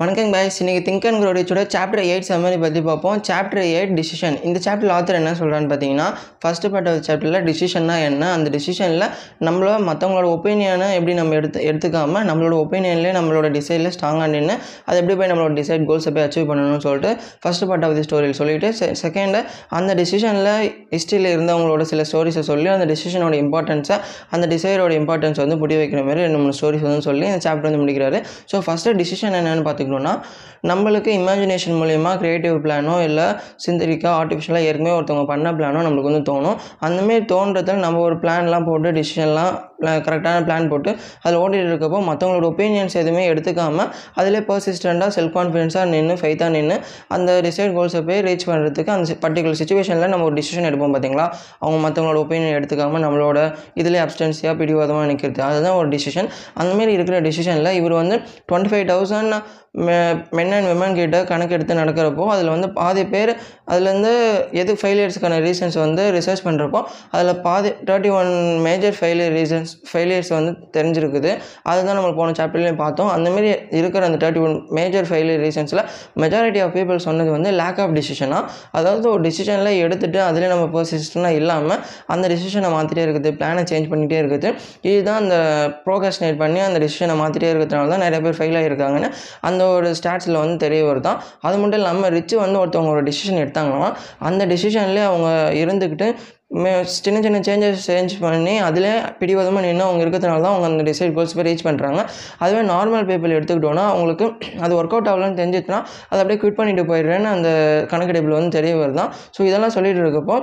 வணக்கம் பாய்ஸ் இன்றைக்கி think and க்ரோடிச்சோட சாப்டர் எயிட் சம்மரி பற்றி பார்ப்போம். சாப்டர் எயிட் டிசிஷன் இந்த சாப்டர் ஆத்தர் என்ன சொல்கிறான்னு பார்த்தீங்கன்னா ஃபஸ்ட்டு பார்ட் ஆஃப் சாப்டரில் டிசிஷன்னா என்ன? அந்த டிசிஷனில் நம்மள மற்றவங்களோட ஒப்பீனியனை எப்படி நம்ம எடுத்து எடுத்துக்காமல் நம்மளோட ஒப்பீனியன்லேயே நம்மளோட டிசைடில் ஸ்ட்ராங்காக நின்று அதை எப்படி போய் நம்மளோட டிசைட் கோல்ஸை போய் அச்சீவ் பண்ணணும்னு சொல்லிட்டு ஃபஸ்ட்டு பார்ட் ஆஃப் தி ஸ்டோரியில் சொல்லிவிட்டு செகண்டு அந்த டிசிஷனில் ஹிஸ்ட்ரியில் இருந்தவங்களோட சில ஸ்டோரிஸை சொல்லி அந்த டிசிஷனோட இம்பார்ட்டன்ஸை அந்த டிசைடோட இம்பார்ட்டன்ஸ் வந்து புரிய வைக்கிற மாதிரி ரெண்டு மூணு ஸ்டோரிஸ் வந்து சொல்லி இந்த சாப்டர் வந்து முடிக்கிறாரு. ஸோ ஃபஸ்ட்டு டிசிஷன் என்னென்னு பார்த்துக்கணுன்னா நம்மளுக்கு இமேஜினேஷன் மூலிமா க்ரியேட்டிவ் பிளானோ இல்லை சிந்தரிக்கா ஆர்டிஃபிஷியலாக ஏற்கனவே ஒருத்தவங்க பண்ண பிளானோ நம்மளுக்கு வந்து தோணும். அந்தமாரி தோன்றதில் நம்ம ஒரு பிளான்லாம் போட்டு டிசிஷன்லாம் கரெக்டான பிளான் போட்டு அதில் ஓடிட்டு இருக்கப்போ மற்றவங்களோட ஒப்பீனியன்ஸ் எதுவுமே எடுத்துக்காமல் அதிலே பர்சிஸ்டண்ட்டாக செல்ஃப் கான்ஃபிடென்ஸாக நின்று ஃபைத்தாக நின்று அந்த டிசைட் கோல்ஸை போய் ரீச் பண்ணுறதுக்கு அந்த பர்டிகுலர் சுச்சுவேஷனில் நம்ம ஒரு டிசிஷன் எடுப்போம் பார்த்தீங்களா அவங்க மற்றவங்களோட ஒப்பீனியன் எடுத்துக்காமல் நம்மளோட இதிலே அப்டன்ஸியாக பிடிவாதமாக நிற்கிறது அதுதான் ஒரு டிசிஷன் அந்தமாரி இருக்கிற டிசிஷனில் இவர் வந்து twenty five thousand men and women கிட்ட கணக்கு எடுத்து நடக்கிறப்போ அதில் வந்து பாதி பேர் அதுலேருந்து எது ஃபெயிலியர்ஸ்க்கான ரீசன்ஸ் வந்து ரிசர்ச் பண்ணுறப்போ அதில் பாதி thirty one major failure reasons failures வந்து தெரிஞ்சிருக்குது. அதுதான் நம்ம போன சாப்டர்லேயும் பார்த்தோம். அந்தமாரி இருக்கிற அந்த தேர்ட்டி ஒன் மேஜர் ஃபெயிலியர் ரீசன்ஸில் மெஜாரிட்டி ஆஃப் பீப்புள் சொன்னது வந்து லேக் ஆஃப் டிசிஷனாக அதாவது ஒரு டிசிஷனில் எடுத்துகிட்டு அதிலே நம்ம பர்சிஸ்டனாக இல்லாமல் அந்த டிசிஷனை மாற்றிட்டே இருக்குது பிளானை சேஞ்ச் பண்ணிகிட்டே இருக்குது. இதுதான் அந்த ப்ரோகாஸ்டினேட் பண்ணி அந்த டிசிஷனை மாற்றிட்டே இருக்கிறதுனால தான் நிறைய பேர் ஃபெயில் ஆகியிருக்காங்கன்னு அந்த ஒரு ஸ்டாட்ஸில் வந்து தெரிய வருதான் அது மட்டும் இல்லாமல் ரிச்சு வந்து ஒருத்தவங்க ஒரு டிசிஷன் எடுத்தாங்கன்னா அந்த டிசிஷன்லேயே அவங்க இருந்துக்கிட்டு சின்ன சின்ன சேஞ்சஸ் சேஞ்ச் பண்ணி அதில் பிடிவாதமாக நின்று அவங்க இருக்கிறதுனால தான் அவங்க அந்த டிசைட் கோல்ஸ் போய் ரீச் பண்ணுறாங்க அதுவே நார்மல் பீப்புள் எடுத்துக்கிட்டோன்னா அவங்களுக்கு அது ஒர்க் அவுட் ஆகலன்னு தெரிஞ்சிச்சுன்னா அதை அப்படியே குவிட் பண்ணிட்டு போயிடுறேன்னு அந்த கணக்கெடுப்பில் வந்து தெரிய வருதான். ஸோ இதெல்லாம் சொல்லிட்டு இருக்கப்போ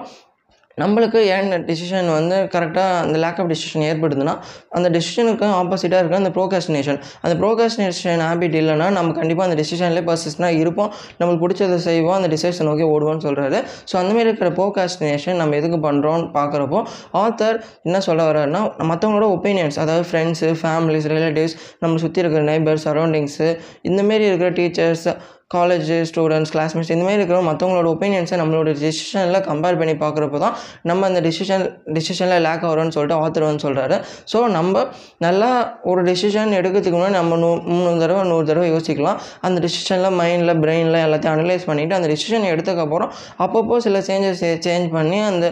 நம்மளுக்கு ஏன் டிசிஷன் வந்து கரெக்டாக அந்த லேக் ஆஃப் டிசிஷன் ஏற்படுதுன்னா அந்த டிசிஷனுக்கு ஆப்போசிட்டாக இருக்க அந்த ப்ரோகாஸ்டினேஷன் அந்த ப்ரோகாஸ்டினேஷன் ஹேபிட் இல்லைன்னா நம்ம கண்டிப்பாக அந்த டிசிஷன்லேயே பர்சிஸ்டாக இருப்போம். நம்மளுக்கு பிடிச்சதை செய்வோம் அந்த டிசிஷன் நோக்கி ஓடுவோம்னு சொல்கிறாரு ஸோ அந்தமாரி இருக்கிற ப்ரோகாஸ்டினேஷன் நம்ம எதுக்கு பண்ணுறோம்னு பார்க்குறப்போ ஆத்தர் என்ன சொல்ல வர்றாருன்னா மற்றவங்களோட ஒப்பீனியன்ஸ் அதாவது ஃப்ரெண்ட்ஸு ஃபேமிலிஸ் ரிலேட்டிவ்ஸ் நம்ம சுற்றி இருக்கிற நெய்பர்ஸ் சரௌண்டிங்ஸு இந்தமாரி இருக்கிற டீச்சர்ஸ் காலேஜ் ஸ்டூடெண்ட்ஸ் கிளாஸ்மேட்ஸ் இந்தமாதிரி இருக்கிற மற்றவங்களோட ஒப்பீனியன்ஸை நம்மளோட டிசிஷனில் கம்பேர் பண்ணி பார்க்குறப்போ தான் நம்ம அந்த டிசிஷன் டிசிஷனில் லேக் ஆகிறோம்னு சொல்லிட்டு ஆத்தர் வந்து சொல்கிறாரு ஸோ நம்ம நல்லா ஒரு டிசிஷன் எடுக்கிறதுக்கு முன்னாடி நம்ம நூ மூணு தடவை நூறு தடவை யோசிக்கலாம். அந்த டிசிஷனில் மைண்டில் பிரெயினில் எல்லாத்தையும் அனலைஸ் பண்ணிவிட்டு அந்த டிசிஷன் எடுத்ததுக்கப்புறம் அப்பப்போ சில சேஞ்சஸ் சேஞ்ச் பண்ணி அந்த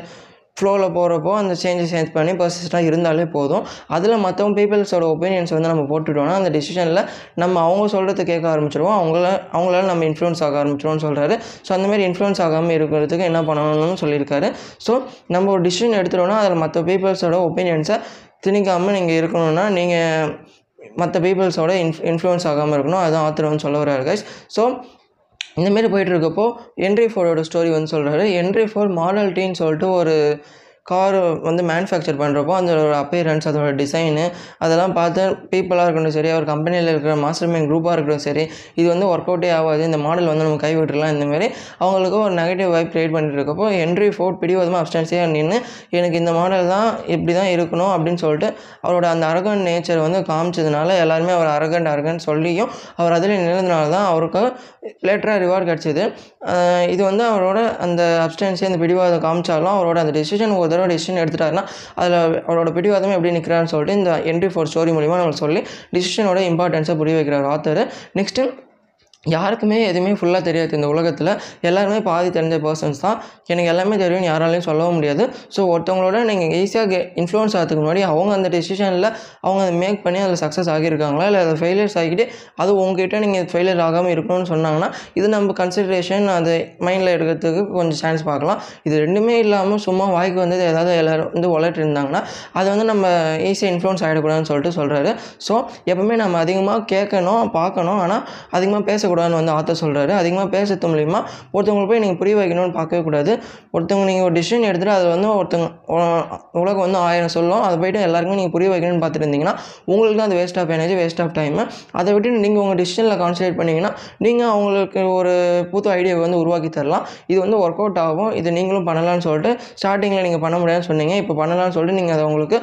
ஃப்ளோவில் போகிறப்போ அந்த சேஞ்சஸ் சேஞ்ச் பண்ணி பர்சிஸ்டாக இருந்தாலே போதும். அதில் மற்றவங்க பீப்புள்ஸோட ஒப்பீனியன்ஸ் வந்து நம்ம போட்டுட்டோம்னா அந்த டிசிஷனில் நம்ம அவங்க சொல்கிறது கேட்க ஆரம்பிச்சிருவோம். அவங்கள அவங்களால நம்ம இன்ஃப்ளூன்ஸ் ஆக ஆரம்பிச்சிருவோம்னு சொல்கிறாரு ஸோ அந்த மாதிரி இன்ஃப்ளூன்ஸ் ஆகாமல் இருக்கிறதுக்கு என்ன பண்ணணும்னு சொல்லியிருக்காரு. ஸோ நம்ம ஒரு டிசிஷன் எடுத்துட்டோம்னா அதில் மற்ற பீப்புள்ஸோட ஒப்பீனியன்ஸை திணிக்காமல் நீங்கள் இருக்கணும்னா நீங்கள் மற்ற பீப்புள்ஸோட இன்ஃப் இன்ஃப்ளூயன்ஸ் ஆகாமல் இருக்கணும். அதுதான் ஆத்திரம்னு சொல்ல வர்றாரு கைஸ் ஸோ இந்தமாரி போயிட்டு இருக்கப்போ என்ட்ரி ஃபோரோட ஸ்டோரி வந்து சொல்கிறாரு என்ட்ரி ஃபோர் மாடல் டீன்னு சொல்லிட்டு ஒரு கார் வந்து மேனுஃபேக்சர் பண்ணுறப்போ அதோட அப்பியரன்ஸ் அதோட டிசைனு அதெல்லாம் பார்த்து பீப்புளாக இருக்கட்டும் சரி அவர் கம்பெனியில் இருக்கிற மாஸ்டர் மைண்ட் குரூப்பாக இருக்கட்டும் சரி இது வந்து ஒர்க் அவுட்டே ஆகாது இந்த மாடல் வந்து நம்ம கைவிட்டுலாம் இந்தமாரி அவங்களுக்கு ஒரு நெகட்டிவ் வைப் க்ரியேட் பண்ணிட்டு இருக்கப்போ என்ட்ரி ஃபோர்ட் பிடிவாதமாக அப்டன்ஸியாக நின்று எனக்கு இந்த மாடல் தான் இப்படி தான் இருக்கணும் அப்படின்னு சொல்லிட்டு அவரோட அந்த அரகன் நேச்சர் வந்து காமிச்சதுனால எல்லாருமே அவர் அரகன் அரகன் சொல்லியும் அவர் அதில் நின்றதுனால தான் அவருக்கு லேட்டராக ரிவார்டு கிடச்சிது. இது வந்து அவரோட அந்த அப்டன்ஸி அந்த பிடிவாதம் காமிச்சாலும் அவரோட அந்த டெசிஷன் ஒரு தடவை டெசிஷன் எடுத்துட்டாருன்னா அதில் அவரோட பிடிவாதமே எப்படி நிற்கிறான்னு சொல்லிட்டு இந்த என்ட்ரி ஃபோர் ஸ்டோரி மூலிமா நம்ம சொல்லி டிசிஷனோட இம்பார்ட்டன்ஸை புரிய வைக்கிறார் ஆத்தர் நெக்ஸ்ட்டு யாருக்குமே எதுவுமே ஃபுல்லாக தெரியாது இந்த உலகத்தில். எல்லாருமே பாதி தெரிஞ்ச பர்சன்ஸ் தான். எனக்கு எல்லாமே தெரியும்னு யாராலையும் சொல்லவும் முடியாது. ஸோ ஒருத்தவங்களோட நீங்கள் ஈஸியாக கே இன்ஃப்ளூயன்ஸ் ஆகிறதுக்கு முன்னாடி அவங்க அந்த டெசிஷனில் அவங்க அதை மேக் பண்ணி அதில் சக்ஸஸ் ஆகியிருக்காங்களா? இல்லை அதை ஃபெயிலியர்ஸ் ஆகிட்டு அது உங்ககிட்ட நீங்கள் ஃபெயிலியர் ஆகாமல் இருக்கணும்னு சொன்னாங்கன்னா இது நம்ம கன்சிடரேஷன் அது மைண்டில் எடுக்கிறதுக்கு கொஞ்சம் சான்ஸ் பார்க்கலாம். இது ரெண்டுமே இல்லாமல் சும்மா வாய்க்கு வந்து ஏதாவது எல்லோரும் வந்து உலட்டு இருந்தாங்கன்னா அதை வந்து நம்ம ஈஸியாக இன்ஃப்ளூயன்ஸ் ஆகிடக்கூடாதுன்னு சொல்லிட்டு சொல்கிறாரு ஸோ எப்போவுமே நம்ம அதிகமாக கேட்கணும் பார்க்கணும். ஆனால் அதிகமாக பேச பேசக்கூடாதுன்னு வந்து ஆத்தர் சொல்கிறாரு அதிகமாக பேசுறது மூலிமா ஒருத்தவங்களுக்கு போய் நீங்கள் புரிய வைக்கணும்னு பார்க்கவே கூடாது. ஒருத்தவங்க நீங்கள் ஒரு டிசிஷன் எடுத்துகிட்டு அது வந்து ஒருத்தவங்க உலகம் வந்து ஆயிரம் சொல்லும். அதை போய்ட்டு எல்லாருக்குமே நீங்கள் புரிய வைக்கணும்னு பார்த்துட்டு இருந்தீங்கன்னா உங்களுக்கு தான் அது waste of energy waste of time அதை விட்டு நீங்கள் உங்கள் டிசிஷனில் கான்சன்ட்ரேட் பண்ணிங்கன்னா நீங்கள் அவங்களுக்கு ஒரு புது ஐடியாவை வந்து உருவாக்கி தரலாம். இது வந்து ஒர்க் அவுட் ஆகும். இது நீங்களும் பண்ணலாம்னு சொல்லிட்டு ஸ்டார்டிங்கில் நீங்கள் பண்ண முடியாதுன்னு சொன்னீங்க. இப்போ பண்ணலாம்னு சொல்லிட்டு நீங்கள் அதை உங்களுக்கு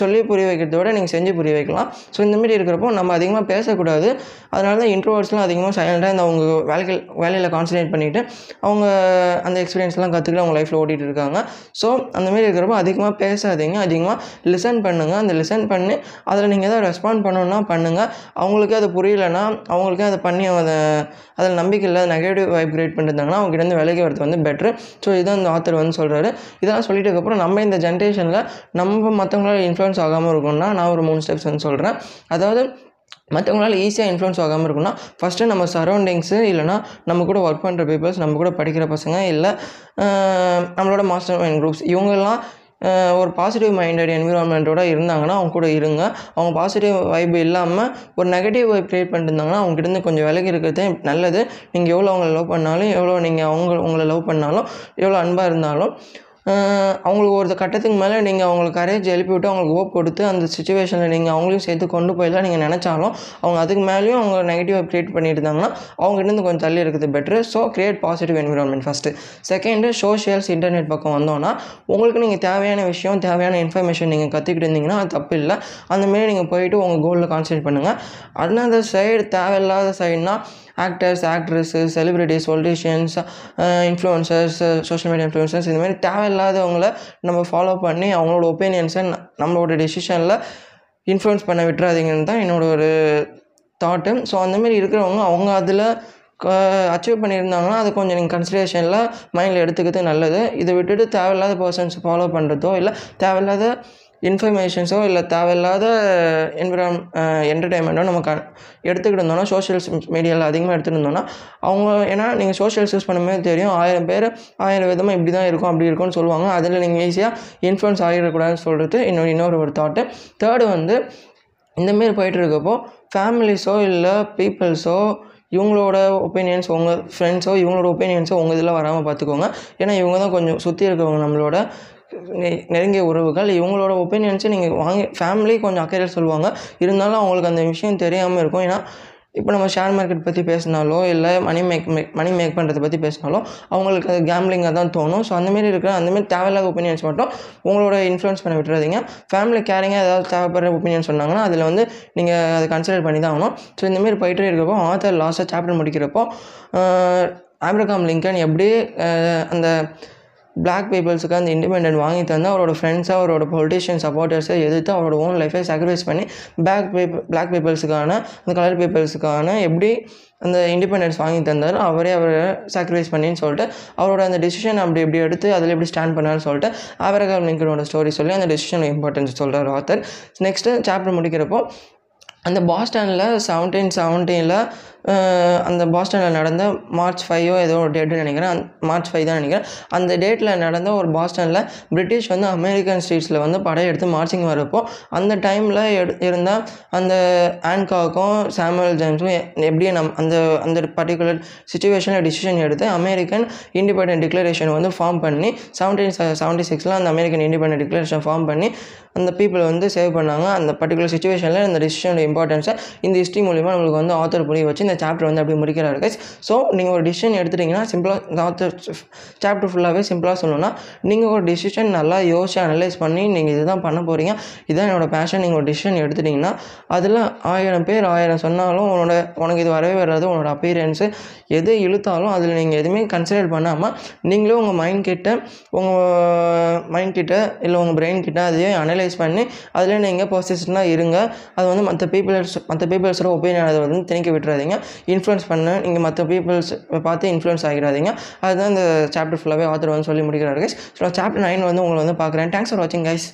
சொல்லி புரிய வைக்கிறத விட நீங்கள் செஞ்சு புரிய வைக்கலாம். ஸோ இந்த மாதிரி இருக்கிறப்போ நம்ம அதிகமாக பேசக்கூடாது. அதனால தான் இன்ட்ரோவர்ட்ஸ்லாம் அதிகமாக சைலண்டாக இந்த அவங்க வேலைகள் வேலையில் கான்சன்ட்ரேட் பண்ணிவிட்டு அவங்க அந்த எக்ஸ்பீரியன்ஸ்லாம் கற்றுக்கிட்டு அவங்க லைஃப்பில் ஓட்டிகிட்டு இருக்காங்க. ஸோ அந்த மாதிரி இருக்கிறப்போ அதிகமாக பேசாதீங்க. அதிகமாக லிசன் பண்ணுங்கள் அந்த லிசன் பண்ணி அதில் நீங்கள் எதாவது ரெஸ்பாண்ட் பண்ணணும்னா பண்ணுங்கள் அவங்களுக்கே அது புரியலைன்னா அவங்களுக்கே அதை பண்ணி அதை அதில் நம்பிக்கை இல்லை நெகட்டிவ் வைப் கிரியேட் பண்ணிருந்தாங்கன்னா அவங்ககிட்ட கிட்டேருந்து விலகி வரது வந்து பெட்ரு ஸோ இதான் இந்த ஆத்தர் வந்து சொல்கிறாரு இதெல்லாம் சொல்லிட்டதுக்கப்புறம் நம்ம இந்த ஜென்ரேஷனில் நம்ம மற்றவங்களால இன்ஃப்ளூயன்ஸ் ஆகாமல் இருக்கணும்னா நான் ஒரு மூணு ஸ்டெப்ஸ் வந்து சொல்கிறேன் அதாவது மற்றவங்களால ஈஸியாக இன்ஃப்ளூயன்ஸ் ஆகாமல் இருக்குன்னா ஃபஸ்ட்டு நம்ம சரௌண்டிங்ஸு இல்லைனா நம்ம கூட ஒர்க் பண்ணுற பீப்புள்ஸ் நம்ம கூட படிக்கிற பசங்க இல்லை நம்மளோட மாஸ்டர் மைண்ட் குரூப்ஸ் இவங்கெல்லாம் ஒரு பாசிட்டிவ் மைண்டட் என்விரான்மெண்ட்டோட இருந்தாங்கன்னா அவங்க கூட இருங்க. அவங்க பாசிட்டிவ் வைப் இல்லாமல் ஒரு நெகட்டிவ் வைப் க்ரியேட் பண்ணிருந்தாங்கன்னா அவங்ககிட்ட கொஞ்சம் விலகி இருக்கிறதே நல்லது. நீங்கள் எவ்வளோ அவங்கள லவ் பண்ணாலும் எவ்வளோ நீங்கள் அவங்க உங்களை லவ் பண்ணாலும் எவ்வளோ அன்பாக இருந்தாலும் அவங்களுக்கு ஒரு கட்டத்துக்கு மேலே நீங்கள் அவங்களுக்கு கரேஜ் எழுப்பி விட்டு அவங்களுக்கு ஹோப் கொடுத்து அந்த சுச்சுவேஷனில் நீங்கள் அவங்களையும் சேர்த்து கொண்டு போயிடலாம் நீங்கள் நினச்சாலும் அவங்க அதுக்கு மேலேயும் அவங்க நெகட்டிவாக க்ரியேட் பண்ணியிருந்தாங்கன்னா இருந்தாங்கன்னா அவங்ககிட்ட கொஞ்சம் தள்ளி இருக்குது better so create positive environment first second socials internet பக்கம் வந்தோன்னா உங்களுக்கு நீங்கள் தேவையான விஷயம் தேவையான இன்ஃபர்மேஷன் நீங்கள் கற்றுக்கிட்டு இருந்தீங்கன்னா அது தப்பு இல்லை. அந்தமாரி நீங்கள் போயிட்டு உங்கள் கோலில் கான்சன்ட்ரேட் பண்ணுங்கள் another சைடு தேவையில்லாத சைடுனால் actors actress celebrities politicians influencers social media influencers இந்த மாதிரி தேவையில்லாதவங்கள நம்ம ஃபாலோ பண்ணி அவங்களோட ஒப்பீனியன்ஸை நம்மளோட டெசிஷனில் இன்ஃப்ளூயன்ஸ் பண்ண விட்டுறாதீங்கன்னு தான் என்னோட ஒரு தாட்டு ஸோ அந்தமாரி இருக்கிறவங்க அவங்க அதில் அச்சீவ் பண்ணியிருந்தாங்கன்னா அது கொஞ்சம் நீங்கள் கன்சிடரேஷனில் மைண்டில் எடுத்துக்கிறது நல்லது. இதை விட்டுட்டு தேவையில்லாத பர்சன்ஸ் ஃபாலோ பண்ணுறதோ இல்லை தேவையில்லாத இன்ஃபர்மேஷன்ஸோ இல்லை தேவையில்லாத என்விரான் என்டர்டைன்மெண்ட்டோ நம்ம க எடுத்துக்கிட்டு இருந்தோம்னா சோஷியல்ஸ் மீடியாவில் அதிகமாக எடுத்துகிட்டு இருந்தோம்னா அவங்க ஏன்னா நீங்கள் சோஷியல்ஸ் யூஸ் பண்ணும்போது தெரியும் ஆயிரம் பேர் ஆயிரம் விதமாக இப்படி தான் இருக்கும் அப்படி இருக்கும்னு சொல்லுவாங்க. அதில் நீங்கள் ஈஸியாக இன்ஃப்ளூன்ஸ் ஆகிடக்கூடாதுன்னு சொல்கிறது இன்னொரு இன்னொரு ஒரு தாட்டு தேர்டு வந்து இந்தமாரி போயிட்டு இருக்கப்போ ஃபேமிலிஸோ இல்லை பீப்புள்ஸோ இவங்களோட ஒப்பீனியன்ஸ் உங்கள் ஃப்ரெண்ட்ஸோ இவங்களோட ஒப்பீனியன்ஸோ உங்கள் இதில் வராமல் பார்த்துக்கோங்க. ஏன்னா இவங்க தான் கொஞ்சம் சுற்றி இருக்கவங்க நம்மளோட நெருங்கிய உறவுகள் இவங்களோட ஒப்பீனியன்ஸை நீங்கள் வாங்கி ஃபேமிலி கொஞ்சம் அக்கறையில் சொல்லுவாங்க. இருந்தாலும் அவங்களுக்கு அந்த விஷயம் தெரியாமல் இருக்கும். ஏன்னா இப்போ நம்ம ஷேர் மார்க்கெட் பற்றி பேசினாலோ இல்லை money make make money make பண்ணுறதை பற்றி பேசினாலோ அவங்களுக்கு அது கேம்லிங்காக தான் தோணும். ஸோ அந்தமாரி இருக்கிற அந்தமாரி தேவையில்லாத ஒப்பீனியன்ஸ் மட்டும் உங்களோட இன்ஃப்ளூயன்ஸ் பண்ண விட்டுறாதீங்க. ஃபேமிலி கேரிங்காக ஏதாவது தேவைப்படுற ஒப்பீனியன் சொன்னாங்கன்னா அதில் வந்து நீங்கள் அதை கன்சிடர் பண்ணி தான் ஆகணும். ஸோ இந்தமாரி போயிட்டே இருக்கப்போ ஆத்தர் லாஸ்ட்டாக சாப்டர் முடிக்கிறப்போ ஆப்ரகாம் லிங்கன் எப்படி அந்த பிளாக் பீப்புள்ஸுக்கு அந்த இண்டிபெண்டன்ட் வாங்கி தந்து அவரோட ஃப்ரெண்ட்ஸாக அவரோட பொலிட்டிஷியன் சப்போர்ட்டர்ஸை எதிர்த்து அவரோட ஓன் லைஃபை சாக்ரிஃபைஸ் பண்ணி பேக் பீப்புள் பிளாக் பீப்புள்ஸுக்கான அந்த கலர் பீப்புள்ஸுக்கான எப்படி அந்த இண்டிபெண்டன்ஸ் வாங்கி தந்தார் அவரே அவரை சாக்ரிஃபைஸ் பண்ணின்னு சொல்லிட்டு அவரோட அந்த டெசிஷன் அப்படி எப்படி எடுத்து அதில் எப்படி ஸ்டாண்ட் பண்ணார்னு சொல்லிட்டு ஆபரகாம் லிங்கனோட ஸ்டோரி சொல்லி அந்த டெசிஷன் இம்பார்ட்டன்ஸ் சொல்கிறார் ஆத்தர் நெக்ஸ்ட்டு சாப்டர் முடிக்கிறப்போ அந்த பாஸ்டனில் செவன்டீன் செவன்டீனில் அந்த பாஸ்டனில் நடந்த மார்ச் ஃபைவோ ஏதோ ஒரு டேட்டு நினைக்கிறேன். அந்த மார்ச் ஃபைவ் தான் நினைக்கிறேன். அந்த டேட்டில் நடந்த ஒரு பாஸ்டனில் பிரிட்டிஷ் வந்து அமெரிக்கன் ஸ்ட்ரீட்ஸில் வந்து படையெடுத்து மார்ச்சிங் வரப்போ அந்த டைமில் எடு இருந்தால் அந்த ஆன்காக்கும் சாமுவல் ஜேம்ஸும் எப்படியும் நம் அந்த அந்த பர்டிகுலர் சுச்சுவேஷனில் டிசிஷன் எடுத்து அமெரிக்கன் இண்டிபெண்டன்ட் டிக்ளரேஷன் வந்து ஃபார்ம் பண்ணி செவன்டீன் செவன்ட்டி சிக்ஸில் அந்த அமெரிக்கன் இண்டிபெண்டன்ட் டிக்ளரேஷன் ஃபார்ம் பண்ணி அந்த பீப்புள் வந்து சேவ் பண்ணாங்க. அந்த பர்டிகுலர் சுச்சுவேஷனில் அந்த டிசிஷனுடைய இம்பார்ட்டன்ஸை இந்த ஹிஸ்ட்ரி மூலிமா நம்மளுக்கு வந்து ஆத்தர் புரிய வச்சு இந்த சாப்டர் வந்து அப்படி முடிக்கிறாரு கைஸ் ஸோ நீங்கள் ஒரு டிசிஷன் எடுத்துட்டிங்கன்னா சிம்பிளாக இந்த ஆத்தர் சாப்டர் ஃபுல்லாகவே சிம்பிளாக சொல்லணும்னா நீங்கள் ஒரு டிசிஷன் நல்லா யோசிச்சு அனலைஸ் பண்ணி நீங்கள் இதுதான் பண்ண போகிறீங்க இதுதான் என்னோட பேஷன் நீங்கள் ஒரு டிசிஷன் எடுத்துட்டிங்கன்னா அதில் ஆயிரம் பேர் ஆயிரம் சொன்னாலும் உன்னோட உனக்கு இது வரவே வராது. உன்னோட அப்பீரியன்ஸு எது இழுத்தாலும் அதில் நீங்கள் எதுவுமே கன்சிடர் பண்ணாமல் நீங்களே உங்கள் மைண்ட் கிட்ட உங்கள் மைண்ட் கிட்ட இல்லை உங்கள் பிரெயின் கிட்ட அதையே அனலைஸ் பண்ணி அதில் நீங்கள் பொசிஷனாக இருங்க. அது வந்து மற்ற பீப்புள்ஸ் மற்ற பீப்புள்ஸோட ஒப்பீனியனை வந்து திணிக்க விட்டுறாதீங்க. இன்ஃப்ளூயன்ஸ் பண்ண. நீங்கள் மற்ற பீப்புள்ஸ் பார்த்து இன்ஃப்ளூயன்ஸ் ஆகிடாதீங்க. அதுதான் இந்த சாப்டர் ஃபுல்லாகவே ஆத்தர் வந்து சொல்லி முடிக்கிறாரு கைஸ் ஸோ சாப்டர் நைன் வந்து உங்களை வந்து பார்க்குறேன். தேங்க்ஸ் ஃபார் வாட்சிங் கைஸ்